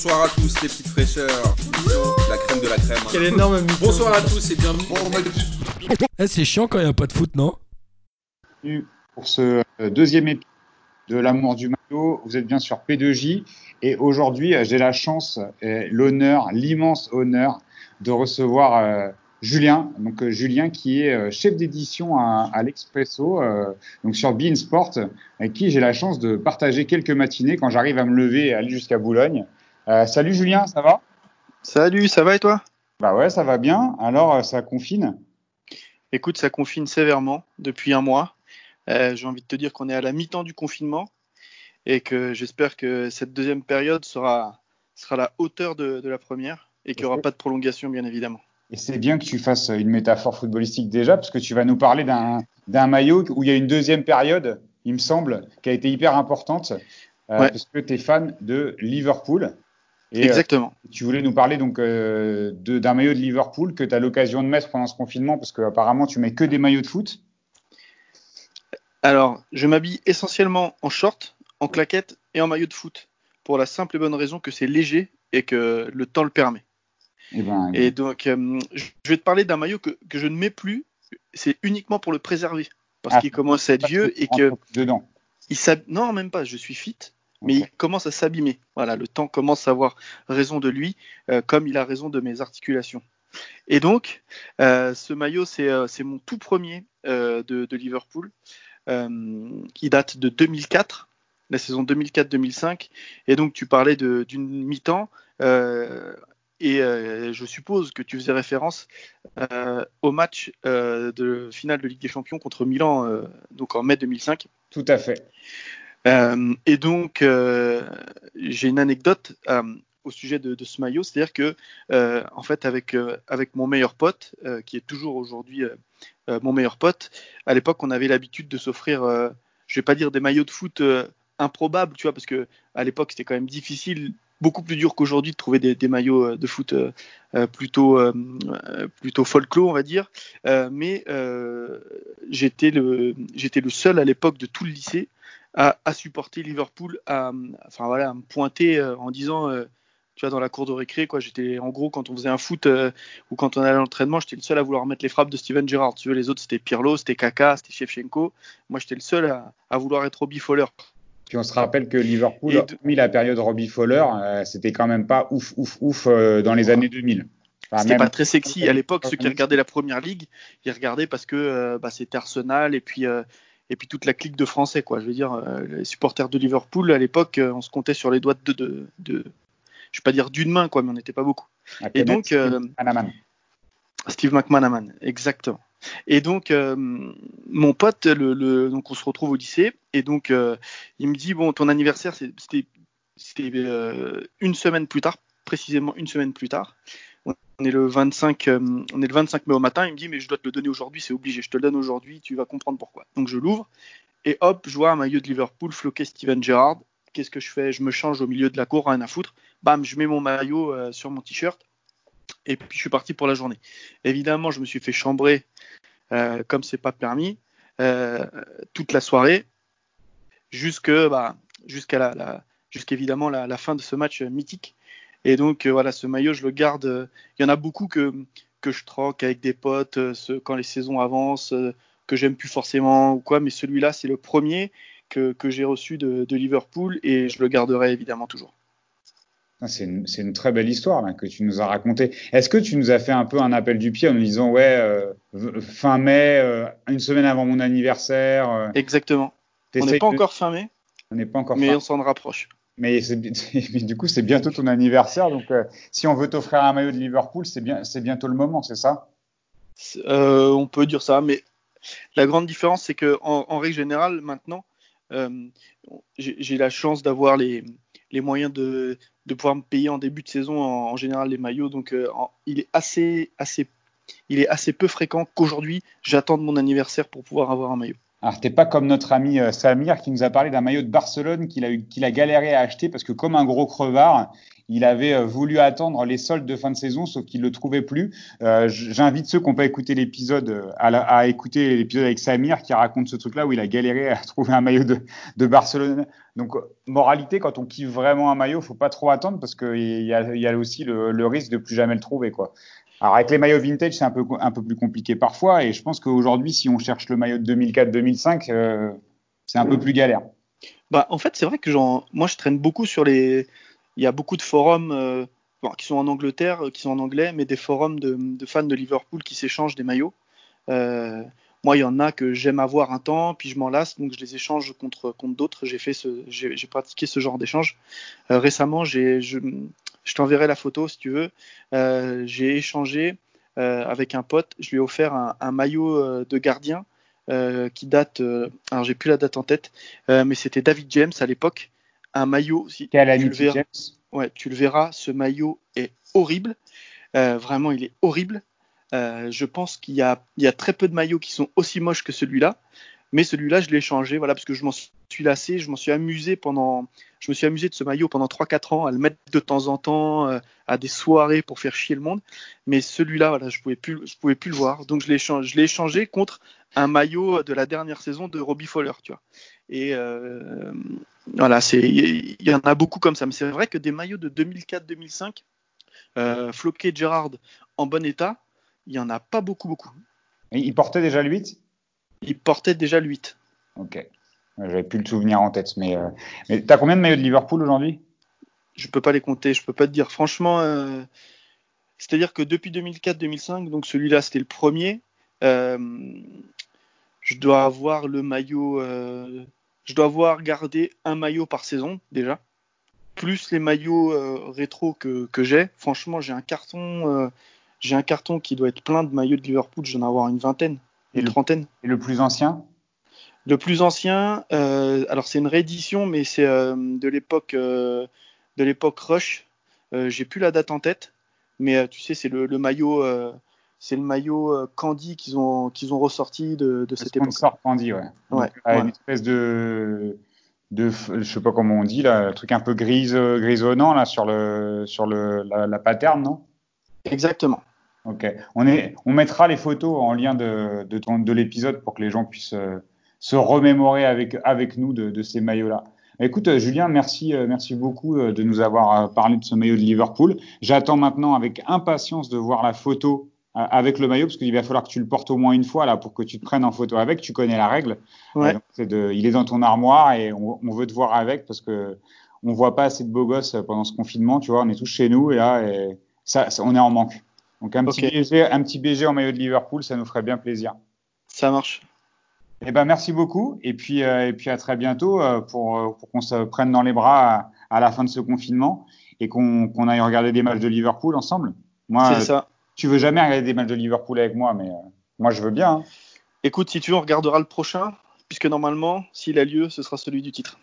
bonsoir à tous les petites fraîcheurs. La crème de la crème. Quel énorme mytho. Bonsoir à tous et bienvenue. Eh, c'est chiant quand il n'y a pas de foot, non? Bienvenue pour ce euh, deuxième épisode de l'amour du maillot. Vous êtes bien sur P2J et aujourd'hui euh, j'ai la chance, et l'honneur, l'immense honneur de recevoir euh, Julien, donc euh, Julien qui est euh, chef d'édition à, à l'Expresso, euh, donc sur Bein Sport, avec qui j'ai la chance de partager quelques matinées quand j'arrive à me lever et aller jusqu'à Boulogne. Euh, salut Julien, ça va? Salut, ça va et toi? Bah ouais, ça va bien. Alors euh, ça confine? Écoute, ça confine sévèrement depuis un mois. Euh, J'ai envie de te dire qu'on est à la mi-temps du confinement et que j'espère que cette deuxième période sera, sera à la hauteur de, de la première et qu'il n'y aura pas de prolongation, bien évidemment. Et c'est bien que tu fasses une métaphore footballistique déjà, parce que tu vas nous parler d'un d'un maillot où il y a une deuxième période, il me semble, qui a été hyper importante, euh, Ouais. parce que tu es fan de Liverpool. Et euh, Exactement. tu voulais nous parler donc euh, d'un maillot de Liverpool que tu as l'occasion de mettre pendant ce confinement, parce que apparemment tu mets que des maillots de foot. Alors, je m'habille essentiellement en short, en claquette et en maillot de foot pour la simple et bonne raison que c'est léger et que le temps le permet. Et ben, Et donc, euh, je vais te parler d'un maillot que, que je ne mets plus. C'est uniquement pour le préserver parce Ah. qu'il commence à être vieux et que dedans. il non même pas. Je suis fit, mais il commence à s'abîmer. Voilà, le temps commence à avoir raison de lui, euh, comme il a raison de mes articulations. Et donc, euh, ce maillot, c'est euh, c'est mon tout premier de, de Liverpool. Il date de 2004, la saison 2004-2005. Et donc, tu parlais d'une mi-temps. et je suppose que tu faisais référence au match de finale de Ligue des Champions contre Milan, donc en mai 2005. Tout à fait. Euh, et donc, euh, j'ai une anecdote euh, au sujet de, ce maillot, c'est-à-dire que, en fait, avec, avec mon meilleur pote, qui est toujours aujourd'hui mon meilleur pote, à l'époque, on avait l'habitude de s'offrir, je vais pas dire des maillots de foot improbables, tu vois, parce que à l'époque, c'était quand même difficile, beaucoup plus dur qu'aujourd'hui de trouver des, maillots de foot plutôt, plutôt folklore, on va dire. Mais j'étais le, j'étais le seul à l'époque de tout le lycée à, à supporter Liverpool, à, enfin voilà, à me pointer euh, en disant, euh, tu vois, dans la cour de récré, quoi. J'étais en gros quand on faisait un foot euh, ou quand on allait à l'entraînement, j'étais le seul à vouloir mettre les frappes de Steven Gerrard. Tu vois, les autres c'était Pirlo, c'était Kaka, c'était Shevchenko. Moi, j'étais le seul à, à vouloir être Robbie Fowler. Puis on se rappelle que Liverpool, de- hormis la période Robbie Fowler, euh, c'était quand même pas ouf, ouf, ouf euh, dans les années 2000. Enfin, C'était même- pas très sexy à l'époque. Ceux qui regardaient la première ligue, ils regardaient parce que bah, c'était Arsenal et puis et puis toute la clique de Français, quoi. Je veux dire, euh, les supporters de Liverpool à l'époque, euh, on se comptait sur les doigts de, de, de je vais pas dire d'une main, quoi, mais on n'était pas beaucoup. Et donc, euh. Steve McManaman, exactement. Et donc, euh, mon pote, le, le- donc on se retrouve au lycée, et donc euh, il me dit bon, ton anniversaire, c'était une semaine plus tard, précisément une semaine plus tard. On est le 25, euh, on est le 25 mai au matin. Il me dit mais je dois te le donner aujourd'hui, c'est obligé. Je te le donne aujourd'hui, tu vas comprendre pourquoi. Donc je l'ouvre et hop, je vois un maillot de Liverpool floqué Steven Gerrard. Qu'est-ce que je fais? Je me change au milieu de la cour, rien à foutre. Bam, je mets mon maillot euh, sur mon t-shirt et puis je suis parti pour la journée. Évidemment, je me suis fait chambrer euh, comme c'est pas permis euh, toute la soirée bah, jusqu'à la, la- jusqu'évidemment la, fin de ce match mythique. Et donc euh, voilà, ce maillot, je le garde. euh, Il y en a beaucoup que que je troque avec des potes euh, ce- quand les saisons avancent, que j'aime plus forcément ou quoi. Mais celui-là, c'est le premier que, que j'ai reçu de, de Liverpool et je le garderai évidemment toujours. Ah, C'est une, très belle histoire là, que tu nous as racontée. Est-ce que tu nous as fait un peu un appel du pied en nous disant ouais euh, fin mai, euh, une semaine avant mon anniversaire, euh, Exactement. On n'est pas de- encore fin mai, on n'est pas encore mais fin. on s'en rapproche. Mais, du coup c'est bientôt ton anniversaire donc euh, si on veut t'offrir un maillot de Liverpool c'est bien bientôt le moment c'est ça? Euh, on peut dire ça, mais la grande différence, c'est que en, règle générale, maintenant, euh, j'ai la chance d'avoir les, les moyens de, de pouvoir me payer en début de saison en, en général les maillots. Donc, euh, en- il est assez, assez, il est assez peu fréquent qu'aujourd'hui, j'attende mon anniversaire pour pouvoir avoir un maillot. Alors t'es pas comme notre ami euh, Samir qui nous a parlé d'un maillot de Barcelone qu'il a qu'il a galéré à acheter parce que comme un gros crevard il avait euh, voulu attendre les soldes de fin de saison, sauf qu'il le trouvait plus. Euh, J'invite ceux qui n'ont pas écouté l'épisode à, écouter l'épisode avec Samir qui raconte ce truc-là où il a galéré à trouver un maillot de, Barcelone. Donc, moralité, quand on kiffe vraiment un maillot, faut pas trop attendre parce qu'il y a, y a aussi le, le, risque de plus jamais le trouver, quoi. Alors avec les maillots vintage, c'est un peu un peu plus compliqué parfois, et je pense qu'aujourd'hui, si on cherche le maillot de 2004-2005, euh, c'est un peu plus galère. Bah, en fait, c'est vrai que genre, moi, je traîne beaucoup sur les. Il y a beaucoup de forums euh, qui sont en Angleterre, qui sont en anglais, mais des forums de, de fans de Liverpool qui s'échangent des maillots. Euh, moi, il y en a que j'aime avoir un temps, puis je m'en lasse, donc je les échange contre, contre d'autres. J'ai fait j'ai pratiqué ce genre d'échange. Euh, récemment, j'ai, je, je t'enverrai la photo si tu veux. Euh, j'ai échangé euh, avec un pote, je lui ai offert un, un maillot euh, de gardien qui date, alors j'ai plus la date en tête, mais c'était David James à l'époque. Un maillot, si tu le, verras, ouais, tu le verras, ce maillot est horrible. vraiment, il est horrible. je pense qu'il y a très peu de maillots qui sont aussi moches que celui-là. Mais celui-là, je l'ai changé, voilà, parce que je m'en suis lassé, je m'en suis amusé pendant, je me suis amusé de ce maillot pendant 3-4 ans, à le mettre de temps en temps, euh, à des soirées pour faire chier le monde. Mais celui-là, voilà, je pouvais plus, je pouvais plus le voir, donc je l'ai changé, contre un maillot de la dernière saison de Robbie Fowler, tu vois. Et euh, voilà, c'est, il y, en a beaucoup comme ça. Mais c'est vrai que des maillots de 2004-2005, euh, Floquet Gerrard en bon état, il y en a pas beaucoup, beaucoup. Il portait déjà le 8 il portait déjà le 8. Ok. J'avais plus le souvenir en tête. Mais, euh... mais t'as combien de maillots de Liverpool aujourd'hui? Je peux pas les compter. Je peux pas te dire. Franchement, euh... c'est-à-dire que depuis 2004-2005, donc celui-là c'était le premier. Euh... Je dois avoir le maillot. Je dois avoir gardé un maillot par saison déjà. Plus les maillots rétro que, que j'ai. Franchement, j'ai un carton. J'ai un carton qui doit être plein de maillots de Liverpool. J'en ai avoir une vingtaine. Et le, trentaine. Et le plus ancien? Le plus ancien, euh, alors c'est une réédition, mais c'est euh, de l'époque euh, de l'époque Rush. J'ai plus la date en tête, mais tu sais, c'est le, le, maillot, c'est le maillot Candy qu'ils ont qu'ils ont ressorti de, de cette époque. Candy, ouais. ouais, Donc, ouais. Une espèce de de je sais pas comment on dit là, un truc un peu grise grisonnant là sur le sur le la, la pattern, non? Exactement. Ok. On, est, on mettra les photos en lien de, de, de l'épisode pour que les gens puissent euh, se remémorer avec, avec nous de, de ces maillots-là. Écoute, euh, Julien, merci, euh, merci beaucoup de nous avoir parlé de ce maillot de Liverpool. J'attends maintenant avec impatience de voir la photo avec le maillot parce qu'il va falloir que tu le portes au moins une fois là pour que tu te prennes en photo avec. Tu connais la règle. Ouais. est de, il est dans ton armoire et on, on, veut te voir avec parce que on voit pas assez de beaux gosses pendant ce confinement. Tu vois, on est tous chez nous et là, et ça, ça on est en manque. Donc un petit, okay. BG, un petit BG en maillot de Liverpool, ça nous ferait bien plaisir. Ça marche. Eh ben merci beaucoup et puis euh, et puis à très bientôt euh, pour pour qu'on se prenne dans les bras à, à, la fin de ce confinement et qu'on qu aille regarder des matchs de Liverpool ensemble. Moi, c'est ça. Tu veux jamais regarder des matchs de Liverpool avec moi, mais euh, moi je veux bien. Hein. Écoute, si tu veux, on regardera le prochain, puisque normalement, s'il a lieu, ce sera celui du titre.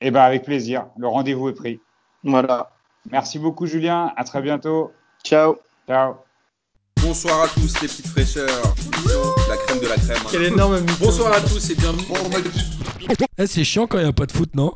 Eh ben avec plaisir. Le rendez-vous est pris. Voilà. Merci beaucoup, Julien. À très bientôt. Ciao. Ciao. Bonsoir à tous les petites fraîcheurs. La crème de la crème. Quel énorme Bonsoir à tous et bienvenue. Eh, c'est chiant quand il n'y a pas de foot, non?